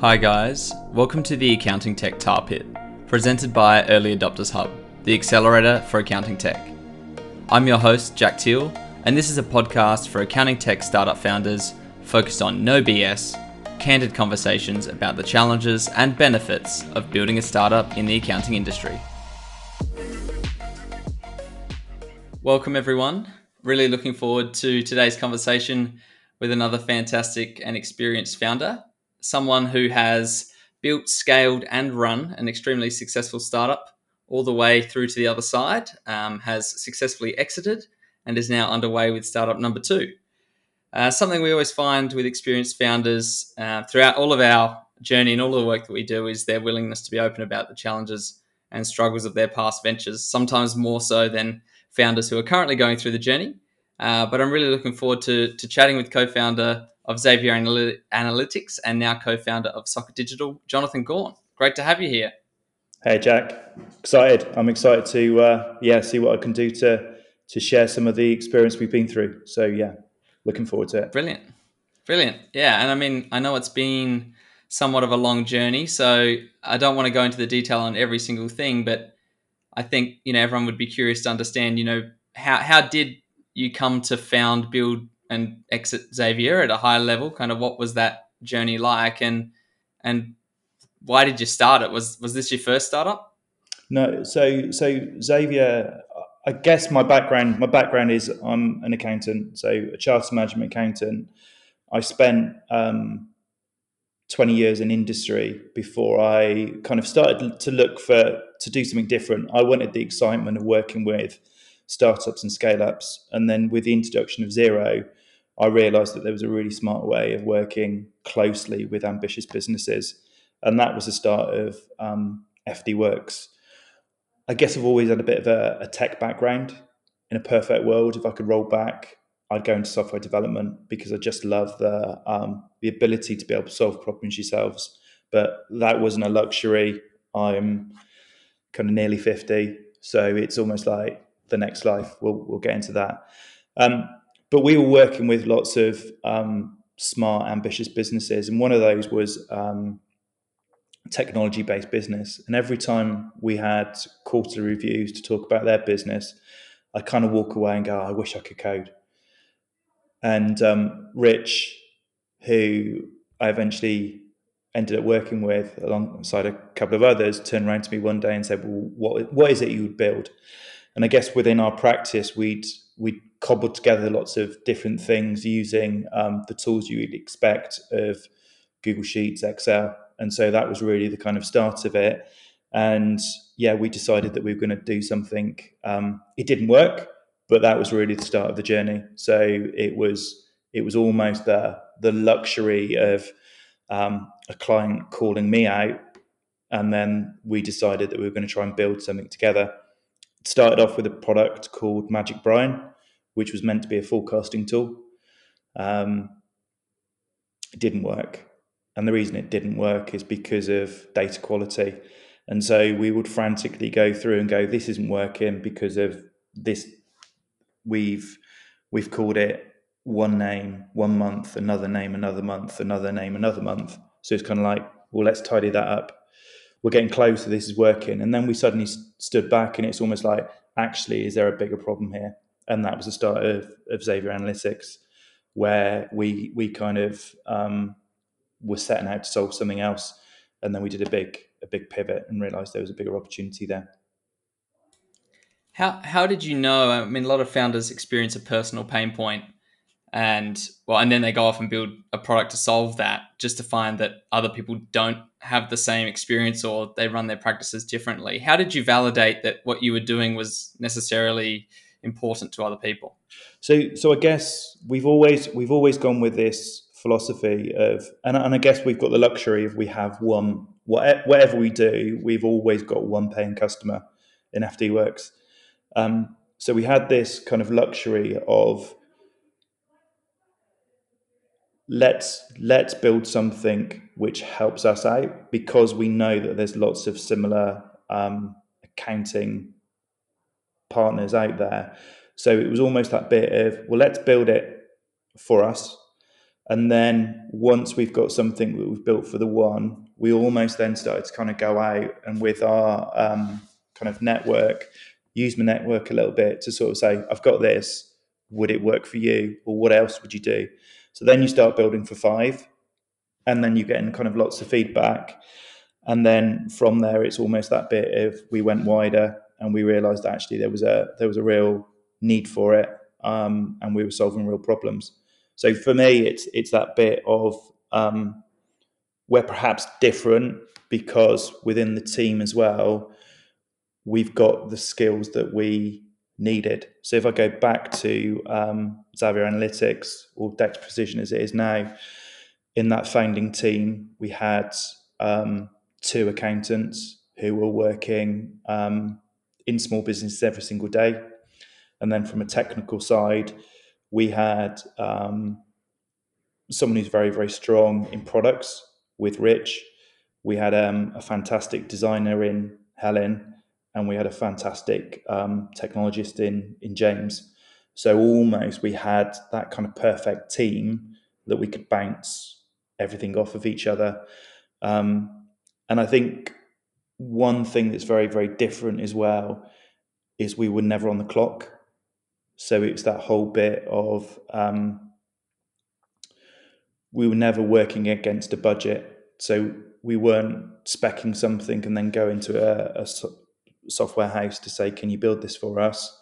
Hi, guys. Welcome to the Accounting Tech Tar Pit, presented by Early Adopters Hub, the accelerator for accounting tech. I'm your host, Jack Teal, and this is a podcast for accounting tech startup founders focused on no BS, candid conversations about the challenges and benefits of building a startup in the accounting industry. Welcome, everyone. Really looking forward to today's conversation with another fantastic and experienced founder, someone who has built, scaled, and run an extremely successful startup all the way through to the other side, um, has successfully exited, and is now underway with startup number two. Uh, something we always find with experienced founders uh, throughout all of our journey and all of the work that we do is their willingness to be open about the challenges and struggles of their past ventures, sometimes more so than founders who are currently going through the journey. Uh, but I'm really looking forward to, to chatting with co founder of Xavier Analytics and now co founder of Socket Digital, Jonathan Gaunt. Great to have you here. Hey, Jack. Excited. I'm excited to uh, yeah see what I can do to to share some of the experience we've been through. So, yeah, looking forward to it. Brilliant. Brilliant. Yeah. And I mean, I know it's been somewhat of a long journey. So I don't want to go into the detail on every single thing, but I think, you know, everyone would be curious to understand, you know, how, how did you come to found, build, and exit Xavier at a high level? Kind of what was that journey like, and and why did you start it? Was was this your first startup? No, so so Xavier. I guess my background my background is I'm an accountant, so a chartered management accountant. I spent um, 20 years in industry before I kind of started to look for to do something different. I wanted the excitement of working with startups and scale ups. And then with the introduction of Xero, I realized that there was a really smart way of working closely with ambitious businesses. And that was the start of um, FD Works. I guess I've always had a bit of a, a tech background. In a perfect world, if I could roll back, I'd go into software development because I just love the um, the ability to be able to solve problems yourselves. But that wasn't a luxury. I'm kind of nearly fifty, so it's almost like the next life. We'll we'll get into that. Um, but we were working with lots of um, smart, ambitious businesses, and one of those was um, technology based business. And every time we had quarterly reviews to talk about their business, I kind of walk away and go, I wish I could code. And um, Rich, who I eventually ended up working with alongside a couple of others, turned around to me one day and said, Well, what, what is it you would build? And I guess within our practice, we'd we'd cobbled together lots of different things using um, the tools you'd expect of Google Sheets, Excel, and so that was really the kind of start of it. And yeah, we decided that we were going to do something. Um, it didn't work, but that was really the start of the journey. So it was it was almost the the luxury of um, a client calling me out, and then we decided that we were going to try and build something together started off with a product called Magic Brian, which was meant to be a forecasting tool. Um, it didn't work. And the reason it didn't work is because of data quality. And so we would frantically go through and go, this isn't working because of this. We've we've called it one name, one month, another name, another month, another name, another month. So it's kind of like, well, let's tidy that up we're getting closer, this is working. And then we suddenly stood back and it's almost like, actually, is there a bigger problem here? And that was the start of, of Xavier Analytics, where we we kind of um, were setting out to solve something else. And then we did a big a big pivot and realized there was a bigger opportunity there. How how did you know? I mean, a lot of founders experience a personal pain point and well and then they go off and build a product to solve that just to find that other people don't have the same experience or they run their practices differently. How did you validate that what you were doing was necessarily important to other people? So so i guess we've always we've always gone with this philosophy of and, and i guess we've got the luxury of we have one whatever we do we've always got one paying customer in FD Works. Um, so we had this kind of luxury of let's let's build something which helps us out because we know that there's lots of similar um, accounting partners out there. So it was almost that bit of well, let's build it for us, And then once we've got something that we've built for the one, we almost then started to kind of go out and with our um, kind of network, use my network a little bit to sort of say, I've got this. Would it work for you? Or what else would you do? So then you start building for five, and then you get in kind of lots of feedback. And then from there, it's almost that bit of we went wider and we realized actually there was a there was a real need for it, um, and we were solving real problems. So for me, it's it's that bit of um, we're perhaps different because within the team as well, we've got the skills that we needed. So if I go back to um, Xavier Analytics or Dext Precision as it is now, in that founding team, we had um, two accountants who were working um, in small businesses every single day. And then from a technical side, we had um, someone who's very, very strong in products with Rich. We had um, a fantastic designer in Helen, and we had a fantastic um, technologist in in James. So almost we had that kind of perfect team that we could bounce everything off of each other. Um, and I think one thing that's very very different as well is we were never on the clock. So it's that whole bit of um, we were never working against a budget. So we weren't specking something and then going to a, a software house to say, "Can you build this for us?"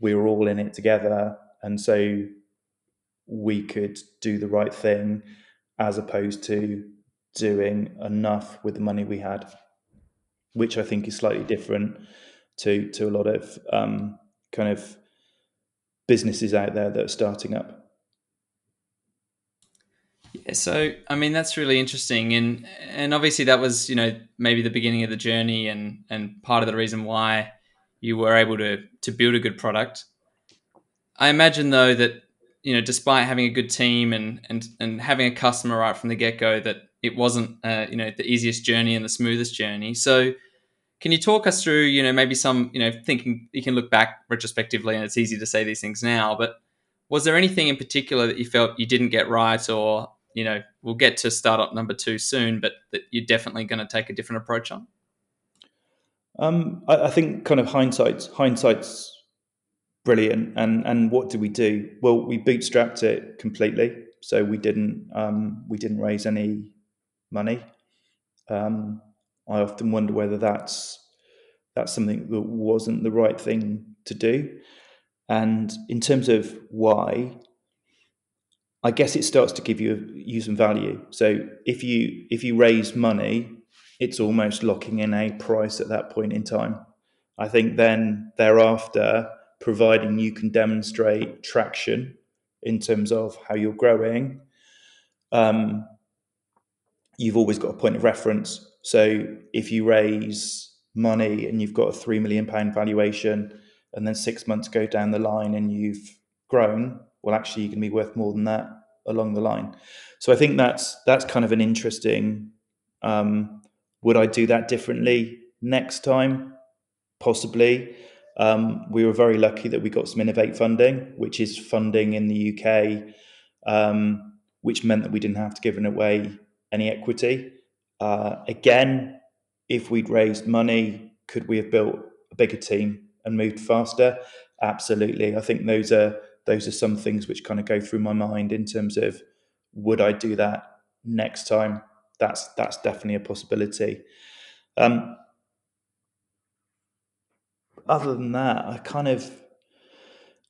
We were all in it together, and so we could do the right thing as opposed to doing enough with the money we had, which I think is slightly different to to a lot of um, kind of businesses out there that are starting up. Yeah, so I mean that's really interesting, and and obviously that was you know maybe the beginning of the journey, and and part of the reason why you were able to to build a good product. I imagine though that you know despite having a good team and and and having a customer right from the get go, that it wasn't uh, you know the easiest journey and the smoothest journey. So can you talk us through you know maybe some you know thinking you can look back retrospectively, and it's easy to say these things now, but was there anything in particular that you felt you didn't get right or you know, we'll get to startup number two soon, but that you're definitely going to take a different approach on? Um, I, I, think kind of hindsight's hindsight's brilliant. And and what did we do? Well, we bootstrapped it completely. So we didn't um, we didn't raise any money. Um, I often wonder whether that's that's something that wasn't the right thing to do. And in terms of why, I guess it starts to give you you some value. So if you if you raise money, it's almost locking in a price at that point in time. I think then thereafter, providing you can demonstrate traction in terms of how you're growing, um, you've always got a point of reference. So if you raise money and you've got a three million pound valuation, and then six months go down the line and you've grown, well, actually, you can be worth more than that along the line. So I think that's that's kind of an interesting. Um, would I do that differently next time? Possibly. Um, we were very lucky that we got some Innovate funding, which is funding in the UK, um, which meant that we didn't have to give away any equity. Uh, again, if we'd raised money, could we have built a bigger team and moved faster? Absolutely. I think those are those are some things which kind of go through my mind in terms of would I do that next time? That's that's definitely a possibility. Um, other than that, I kind of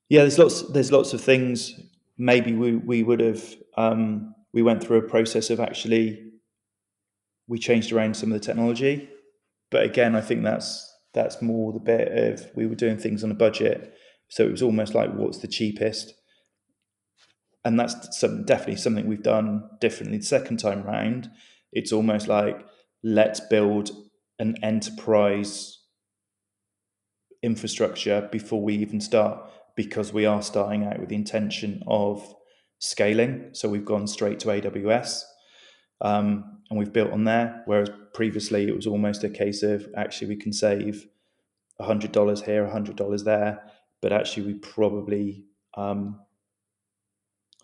yeah, there's lots there's lots of things. Maybe we we would have um, we went through a process of actually we changed around some of the technology, but again, I think that's that's more the bit of we were doing things on a budget so it was almost like, what's the cheapest? And that's some, definitely something we've done differently the second time round. It's almost like, let's build an enterprise infrastructure before we even start, because we are starting out with the intention of scaling. So we've gone straight to AWS. Um, and we've built on there. Whereas previously it was almost a case of actually we can save $100 here, $100 there, but actually we probably um,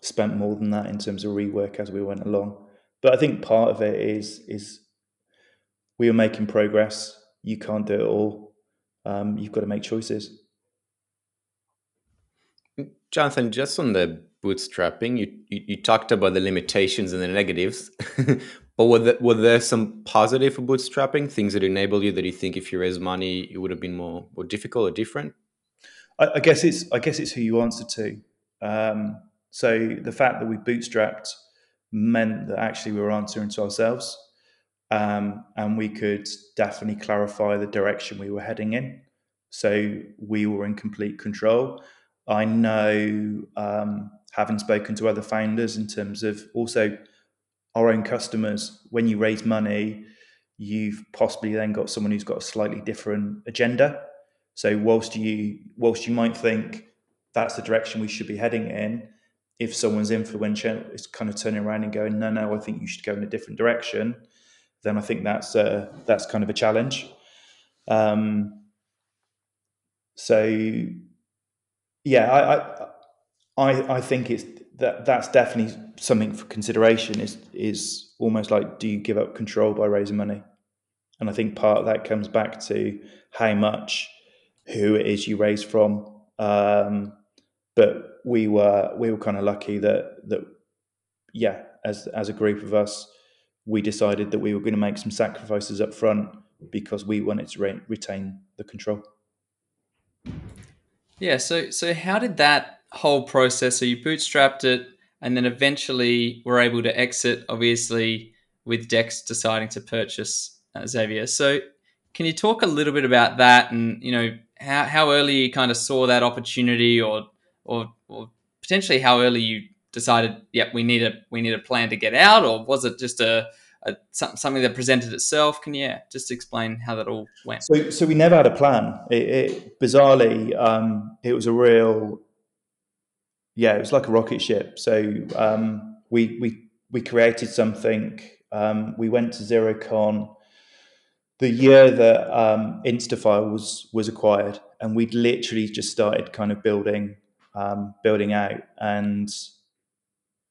spent more than that in terms of rework as we went along. But I think part of it is is we are making progress. You can't do it all. Um, you've got to make choices. Jonathan, just on the bootstrapping, you, you, you talked about the limitations and the negatives, but were there, were there some positive for bootstrapping, things that enable you that you think if you raise money, it would have been more, more difficult or different? I, I guess it's I guess it's who you answer to. Um, so the fact that we bootstrapped meant that actually we were answering to ourselves, um, and we could definitely clarify the direction we were heading in. So we were in complete control. I know, um, having spoken to other founders in terms of also our own customers, when you raise money, you've possibly then got someone who's got a slightly different agenda. So whilst you whilst you might think that's the direction we should be heading in, if someone's influential is kind of turning around and going, no, no, I think you should go in a different direction, then I think that's a, that's kind of a challenge. Um, so yeah, I, I, I think it's that that's definitely something for consideration. Is is almost like do you give up control by raising money? And I think part of that comes back to how much, who it is you raise from. Um, but we were we were kind of lucky that that yeah, as as a group of us, we decided that we were going to make some sacrifices up front because we wanted to re- retain the control. Yeah. So so how did that whole process? So you bootstrapped it, and then eventually were able to exit. Obviously, with Dext deciding to purchase uh, Xavier. So can you talk a little bit about that, and you know how how early you kind of saw that opportunity, or or, or potentially how early you decided, yep, we need a we need a plan to get out, or was it just a a, something that presented itself. Can you just explain how that all went? So, so we never had a plan. It, it bizarrely, um, it was a real, yeah, it was like a rocket ship. So um, we we we created something. Um, we went to XeroCon the year that um, Instafile was was acquired, and we'd literally just started kind of building um, building out and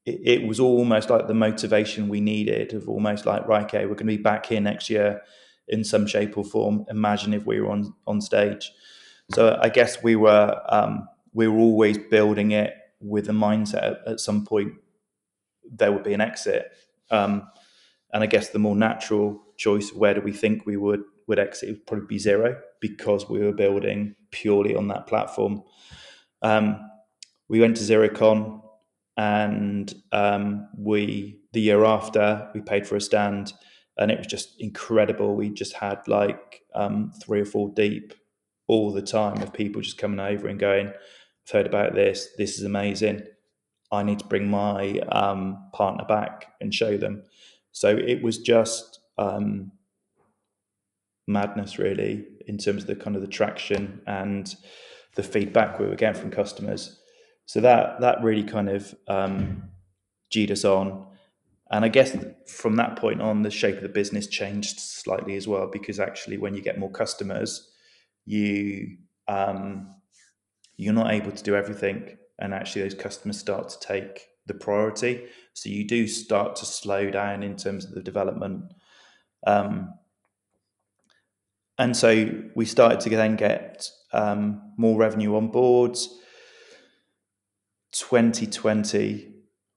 it, it, was almost like the motivation we needed of almost like right okay we're going to be back here next year in some shape or form. Imagine if we were on on stage. So i guess we were um, we were always building it with a mindset at, at some point there would be an exit. Um, and i guess the more natural choice where do we think we would would exit would probably be Xero because we were building purely on that platform. Um, we went to XeroCon and um, we the year after we paid for a stand and it was just incredible. We just had like um, three or four deep all the time of people just coming over and going i've heard about this. This is amazing. I need to bring my um, partner back and show them. So it was just um, madness really in terms of the kind of the traction and the feedback we were getting from customers so that that really kind of um, G'd us on. And I guess from that point on, the shape of the business changed slightly as well, because actually, when you get more customers, you um, you're not able to do everything, and actually, those customers start to take the priority. So you do start to slow down in terms of the development. Um, and so we started to then get um, more revenue on boards 2020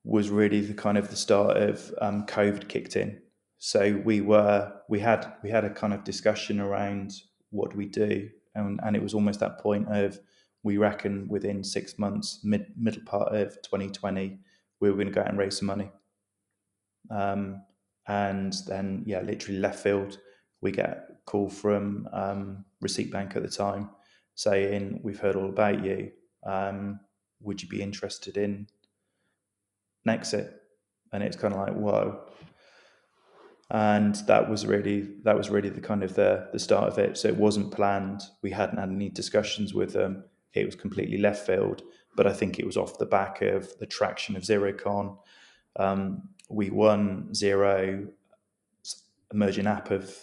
was really the kind of the start of um, COVID kicked in. So we were we had we had a kind of discussion around what do we do, and, and it was almost that point of we reckon within six months, mid middle part of 2020, we were going to go out and raise some money. Um, and then yeah, literally left field, we get a call from um, Receipt Bank at the time saying we've heard all about you. Um, would you be interested in an exit? And it's kind of like, whoa. And that was really that was really the kind of the the start of it. So it wasn't planned. We hadn't had any discussions with them. It was completely left field. But I think it was off the back of the traction of XeroCon. Um, we won Xero emerging app of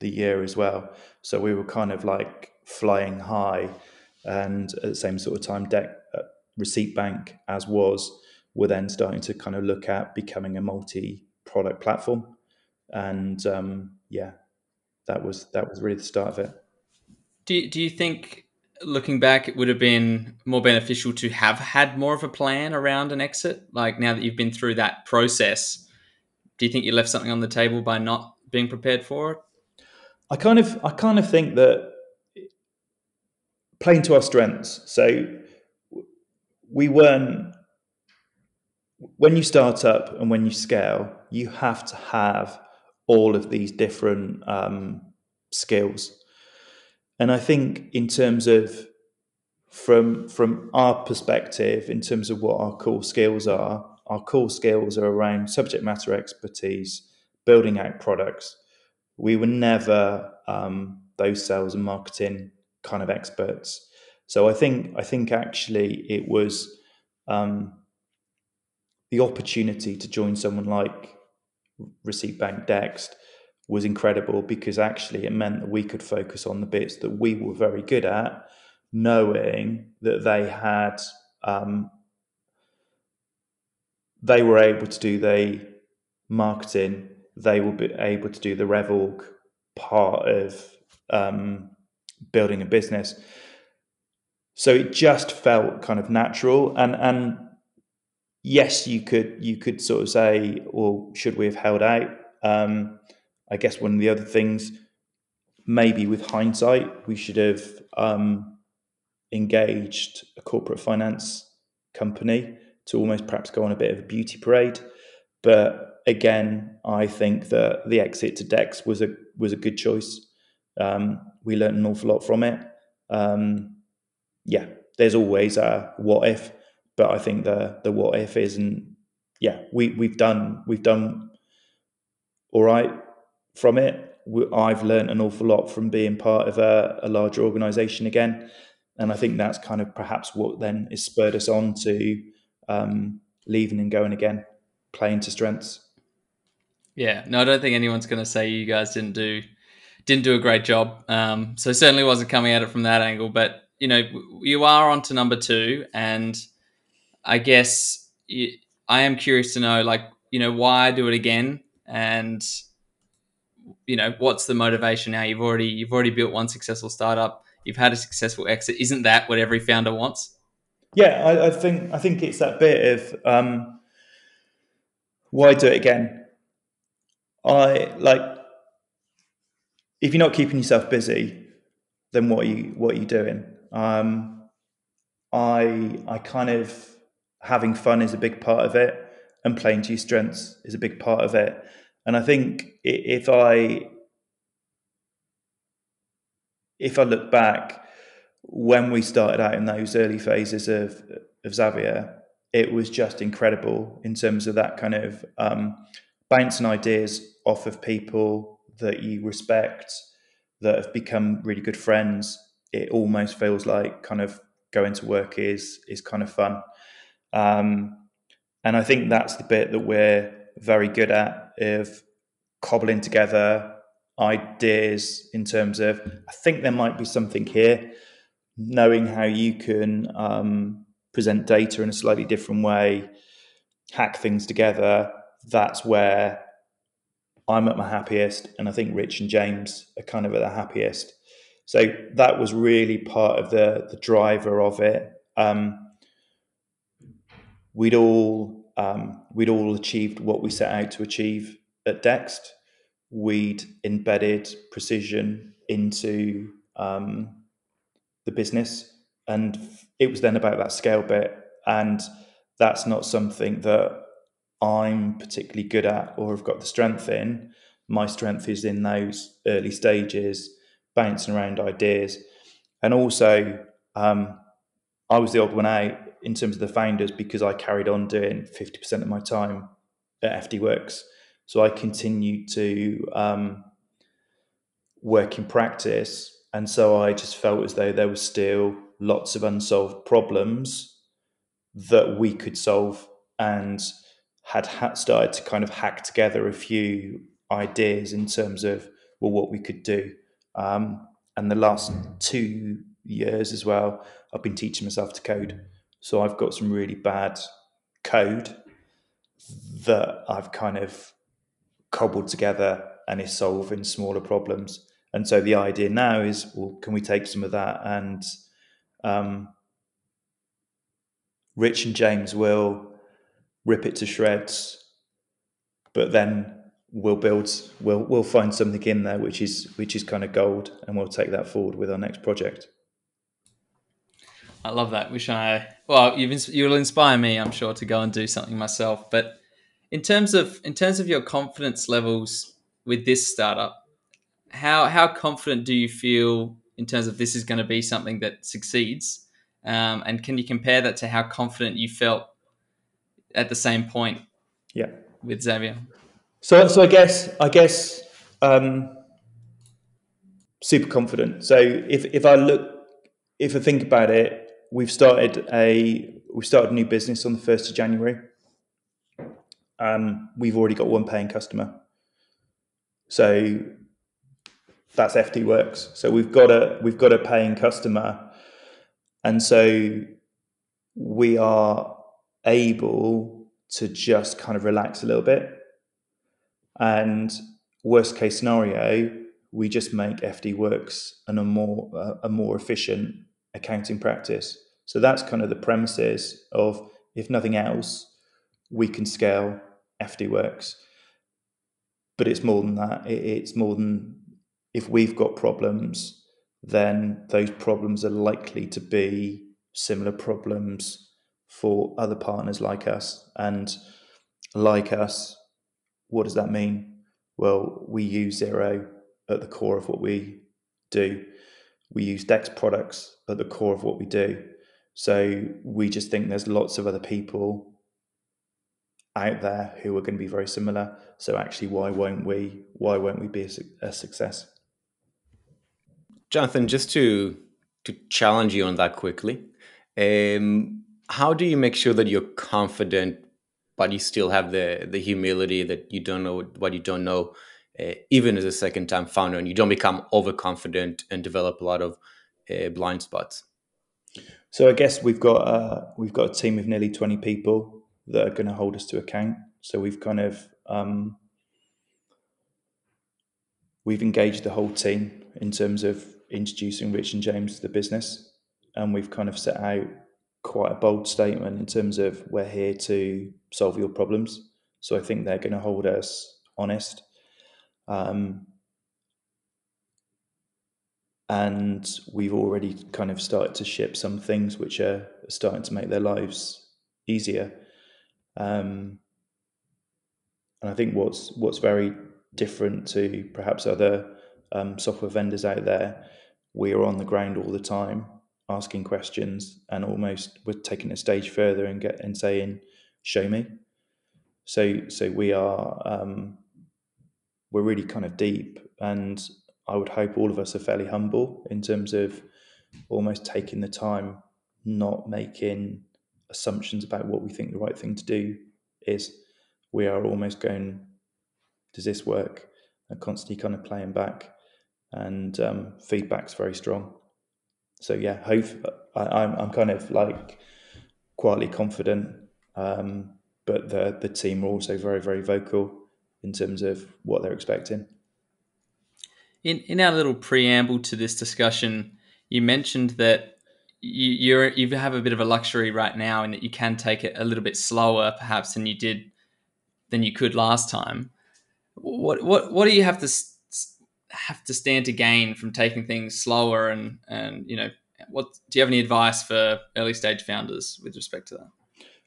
the year as well. So we were kind of like flying high, and at the same sort of time, Dext Receipt Bank as was were then starting to kind of look at becoming a multi-product platform, and um, yeah, that was that was really the start of it. Do do you think, looking back, it would have been more beneficial to have had more of a plan around an exit? Like now that you've been through that process, do you think you left something on the table by not being prepared for it? I kind of I kind of think that playing to our strengths. So we weren't when you start up and when you scale, you have to have all of these different um, skills. And I think in terms of from from our perspective, in terms of what our core skills are, our core skills are around subject matter expertise, building out products. We were never um, those sales and marketing kind of experts. So I think I think actually it was um, the opportunity to join someone like Receipt Bank Dext was incredible because actually it meant that we could focus on the bits that we were very good at, knowing that they had um, they were able to do the marketing, they will be able to do the RevOrg part of um, building a business. So it just felt kind of natural, and and yes, you could you could sort of say, well, should we have held out? Um, I guess one of the other things, maybe with hindsight, we should have um, engaged a corporate finance company to almost perhaps go on a bit of a beauty parade. But again, I think that the exit to Dext was a was a good choice. Um, we learned an awful lot from it. Um, yeah, there's always a what if, but I think the the what if isn't. Yeah, we we've done we've done all right from it. I've learned an awful lot from being part of a, a larger organisation again, and I think that's kind of perhaps what then is spurred us on to um, leaving and going again, playing to strengths. Yeah, no, I don't think anyone's going to say you guys didn't do didn't do a great job. Um, so certainly wasn't coming at it from that angle. But you know, you are on to number two, and I guess you, I am curious to know, like, you know, why I do it again, and you know, what's the motivation now? You've already you've already built one successful startup. You've had a successful exit. Isn't that what every founder wants? Yeah, I, I think I think it's that bit of um, why do it again. I like if you're not keeping yourself busy, then what are you what are you doing? Um, I I kind of having fun is a big part of it, and playing to your strengths is a big part of it. And I think if I if I look back when we started out in those early phases of of Xavier, it was just incredible in terms of that kind of um, bouncing ideas off of people that you respect that have become really good friends. It almost feels like kind of going to work is is kind of fun, um, and I think that's the bit that we're very good at of cobbling together ideas in terms of I think there might be something here, knowing how you can um, present data in a slightly different way, hack things together. That's where I'm at my happiest, and I think Rich and James are kind of at their happiest. So that was really part of the the driver of it. Um, we'd all um, we'd all achieved what we set out to achieve at Dext. We'd embedded precision into um, the business, and it was then about that scale bit, and that's not something that I'm particularly good at or have got the strength in. My strength is in those early stages, bouncing around ideas. And also, um, I was the odd one out in terms of the founders because I carried on doing 50% of my time at FD Works. So I continued to um, work in practice. And so I just felt as though there was still lots of unsolved problems that we could solve. And had ha- started to kind of hack together a few ideas in terms of well what we could do. Um, and the last two years as well, I've been teaching myself to code. So I've got some really bad code that I've kind of cobbled together and is solving smaller problems. And so the idea now is, well, can we take some of that and um, Rich and James will rip it to shreds, but then we'll build, we'll we'll find something in there which is which is kind of gold, and we'll take that forward with our next project. I love that. Wish I well, you've you'll inspire me, I'm sure, to go and do something myself. But in terms of in terms of your confidence levels with this startup, how how confident do you feel in terms of this is going to be something that succeeds? Um, and can you compare that to how confident you felt at the same point? Yeah, with Xavier. So, so I guess I guess um, super confident. So if if I look, if I think about it, we've started a we started a new business on the first of January. Um, we've already got one paying customer. So that's FD Works. So we've got a we've got a paying customer and so we are able to just kind of relax a little bit. And worst case scenario, we just make FD Works and a more uh, a more efficient accounting practice. So that's kind of the premises of if nothing else, we can scale FD Works. But it's more than that. It's more than if we've got problems, then those problems are likely to be similar problems for other partners like us. And like us, what does that mean? Well, we use Xero at the core of what we do. We use Dext products at the core of what we do. So we just think there's lots of other people out there who are going to be very similar. So actually, why won't we? Why won't we be a, a success? Jonathan, just to to challenge you on that quickly, um, how do you make sure that you're confident, but you still have the the humility that you don't know what you don't know, uh, even as a second time founder, and you don't become overconfident and develop a lot of uh, blind spots? So I guess we've got uh, we've got a team of nearly twenty people that are going to hold us to account. So we've kind of um, we've engaged the whole team in terms of introducing Rich and James to the business. And we've kind of set out quite a bold statement in terms of we're here to solve your problems. So I think they're going to hold us honest. Um, and we've already kind of started to ship some things which are starting to make their lives easier. Um, and I think what's what's very different to perhaps other um, software vendors out there, we are on the ground all the time asking questions and almost we're taking a stage further and get and saying, "Show me." So so we are um, we're really kind of deep, and I would hope all of us are fairly humble in terms of almost taking the time, not making assumptions about what we think the right thing to do is. We are almost going, does this work? And constantly kind of playing back and um, feedback's very strong. So yeah, hope I, am I'm, I'm kind of like quietly confident, um, but the the team are also very very vocal in terms of what they're expecting. In in our little preamble to this discussion, you mentioned that you you're you have a bit of a luxury right now in that you can take it a little bit slower, perhaps than you did than you could last time. What what what do you have to have to stand to gain from taking things slower and and you know what do you have any advice for early stage founders with respect to that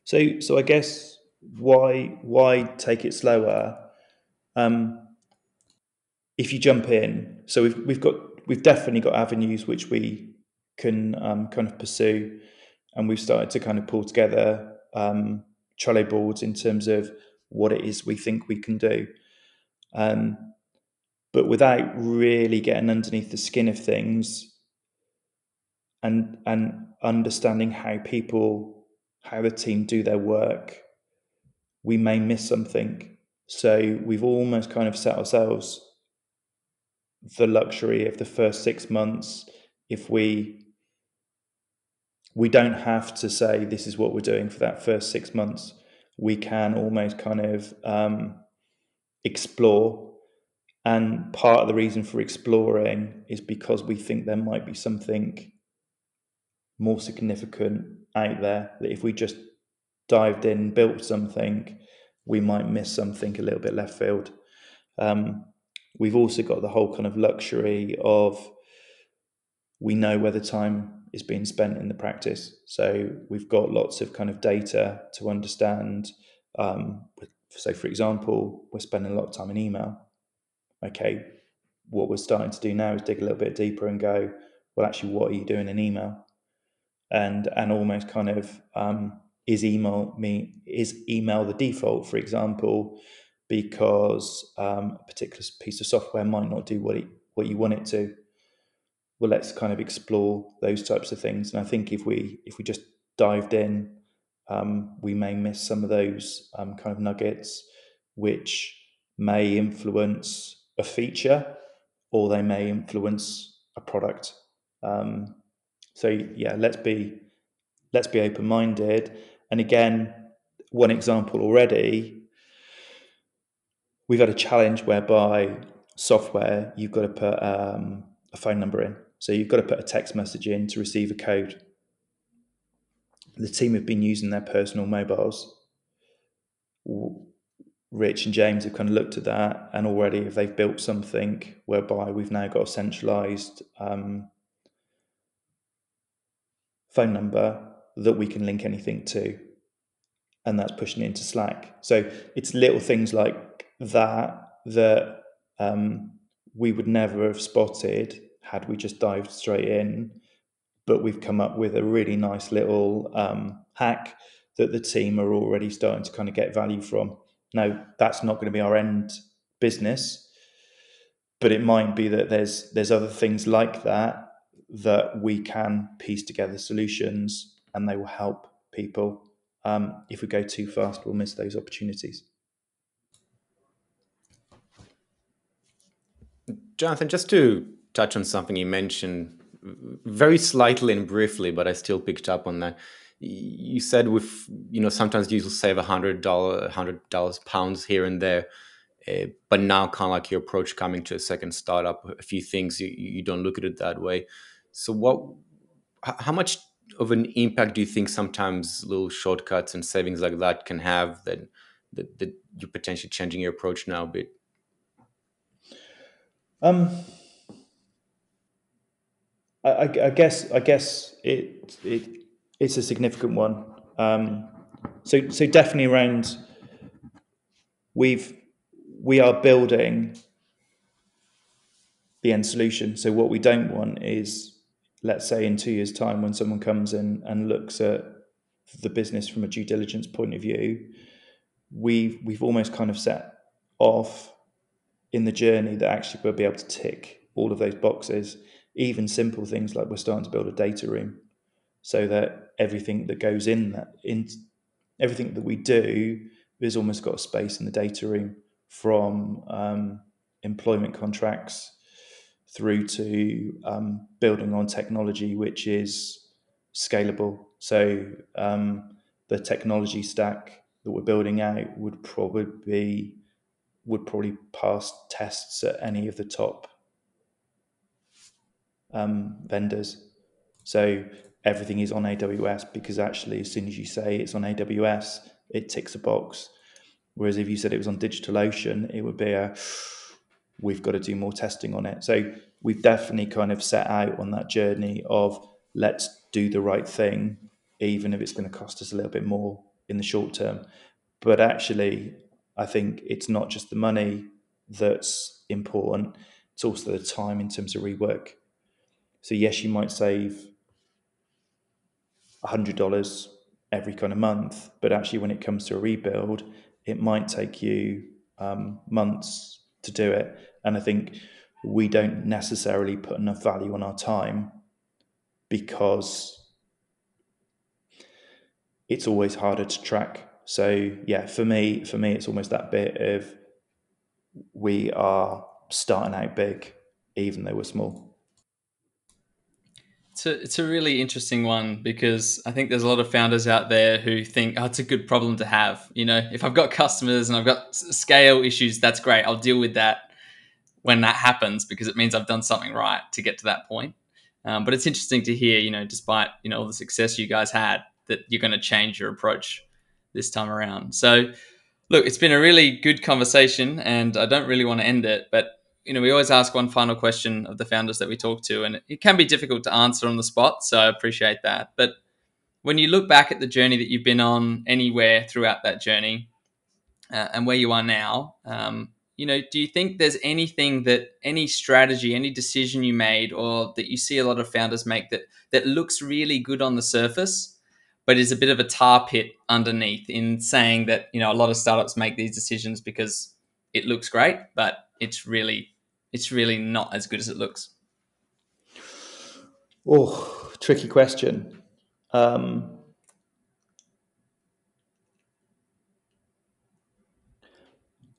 so so i guess why why take it slower um if you jump in so we've we've got we've definitely got avenues which we can um, kind of pursue and we've started to kind of pull together um, Trello boards in terms of what it is we think we can do. Um, but without really getting underneath the skin of things and and understanding how people how the team do their work we may miss something so we've almost kind of set ourselves the luxury of the first 6 months if we we don't have to say this is what we're doing for that first 6 months we can almost kind of um, explore. And part of the reason for exploring is because we think there might be something more significant out there that if we just dived in, built something, we might miss something a little bit left field. Um, we've also got the whole kind of luxury of we know where the time is being spent in the practice. So we've got lots of kind of data to understand. Um, so, for example, we're spending a lot of time in email. Okay, what we're starting to do now is dig a little bit deeper and go, well, actually, what are you doing in email? And and almost kind of um, is email me is email the default, for example, because um, a particular piece of software might not do what it, what you want it to. Well let's kind of explore those types of things and i think if we if we just dived in um, we may miss some of those um, kind of nuggets which may influence a feature or they may influence a product. Um, so yeah let's be let's be open-minded. And again one example already we've had a challenge whereby software you've got to put um, a phone number in so you've got to put a text message in to receive a code. The team have been using their personal mobiles. Rich and James have kind of looked at that, and already they've built something whereby we've now got a centralized um, phone number that we can link anything to, and that's pushing it into Slack. So it's little things like that that um, we would never have spotted had we just dived straight in. But we've come up with a really nice little um, hack that the team are already starting to kind of get value from. Now, that's not going to be our end business, but it might be that there's there's other things like that that we can piece together solutions, and they will help people. Um, if we go too fast, we'll miss those opportunities. Jonathan, just to touch on something you mentioned very slightly and briefly, but I still picked up on that. You said with you know sometimes you will save a hundred dollar, hundred dollars, pounds here and there, uh, but now kind of like your approach coming to a second startup, a few things you you don't look at it that way. So what, how much of an impact do you think sometimes little shortcuts and savings like that can have that that, that you're potentially changing your approach now a bit? Um, I, I, guess I guess it it it's a significant one. Um, so so definitely around we've we are building the end solution. So what we don't want is let's say in two years' time when someone comes in and looks at the business from a due diligence point of view, we've we've almost kind of set off in the journey that actually we'll be able to tick all of those boxes even simple things like we're starting to build a data room so that everything that goes in that in everything that we do is almost got a space in the data room from um, employment contracts through to um, building on technology which is scalable. So um, the technology stack that we're building out would probably be would probably pass tests at any of the top um, vendors. So everything is on AWS because actually, as soon as you say it's on AWS, it ticks a box. Whereas if you said it was on DigitalOcean, it would be a we've got to do more testing on it. So we've definitely kind of set out on that journey of let's do the right thing, even if it's going to cost us a little bit more in the short term. But actually, I think it's not just the money that's important, it's also the time in terms of rework. So yes, you might save $100 every kind of month, but actually when it comes to a rebuild, it might take you um, months to do it. And I think we don't necessarily put enough value on our time because it's always harder to track. So yeah, for me, for me, it's almost that bit of we are starting out big, even though we're small. It's a, it's a really interesting one because I think there's a lot of founders out there who think, oh, it's a good problem to have. You know, if I've got customers and I've got scale issues, that's great. I'll deal with that when that happens because it means I've done something right to get to that point. Um, but it's interesting to hear, you know, despite you know all the success you guys had, that you're going to change your approach this time around. So, look, it's been a really good conversation, and I don't really want to end it, but you know, we always ask one final question of the founders that we talk to, and it can be difficult to answer on the spot. So I appreciate that. But when you look back at the journey that you've been on anywhere throughout that journey uh, and where you are now, um, you know, do you think there's anything that any strategy, any decision you made, or that you see a lot of founders make that that looks really good on the surface, but is a bit of a tar pit underneath in saying that you know a lot of startups make these decisions because it looks great, but it's really it's really not as good as it looks? Oh, tricky question. Um,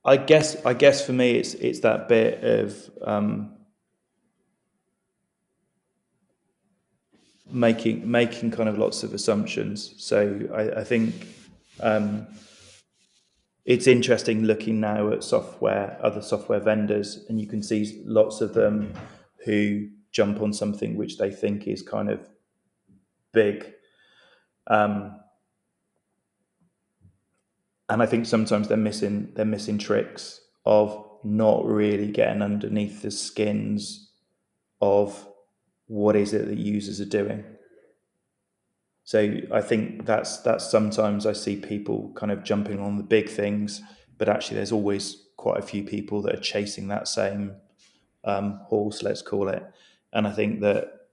I guess I guess for me it's it's that bit of um, making making kind of lots of assumptions. So I, I think um, it's interesting looking now at software, other software vendors, and you can see lots of them who jump on something which they think is kind of big. Um, and I think sometimes they're missing they're missing tricks of not really getting underneath the skins of what is it that users are doing. So I think that's that's sometimes I see people kind of jumping on the big things, but actually there's always quite a few people that are chasing that same um, horse, let's call it. And I think that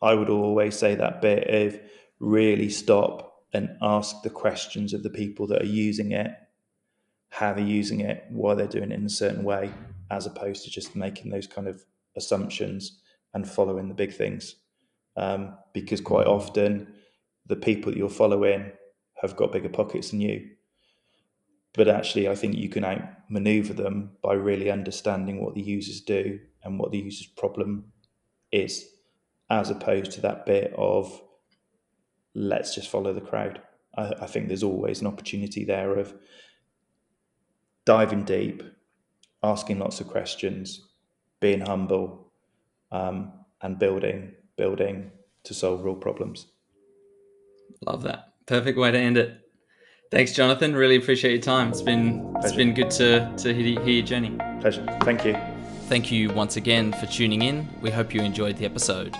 I would always say that bit of really stop and ask the questions of the people that are using it, how they're using it, why they're doing it in a certain way, as opposed to just making those kind of assumptions and following the big things um, because quite often the people that you're following have got bigger pockets than you. But actually, I think you can outmaneuver them by really understanding what the users do and what the user's problem is, as opposed to that bit of let's just follow the crowd. I, I think there's always an opportunity there of diving deep, asking lots of questions, being humble, um, and building building to solve real problems. Love that. Perfect way to end it. Thanks, Jonathan. Really appreciate your time. It's been Pleasure. it's been good to to hear, hear your journey. Pleasure. Thank you. Thank you once again for tuning in. We hope you enjoyed the episode.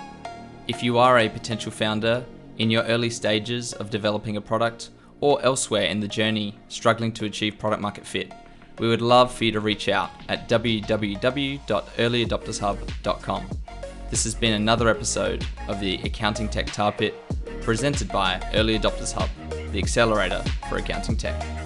If you are a potential founder in your early stages of developing a product or elsewhere in the journey struggling to achieve product market fit, we would love for you to reach out at www.earlyadoptershub.com. This has been another episode of the Accounting Tech Tar Pit presented by Early Adopters Hub, the accelerator for accounting tech.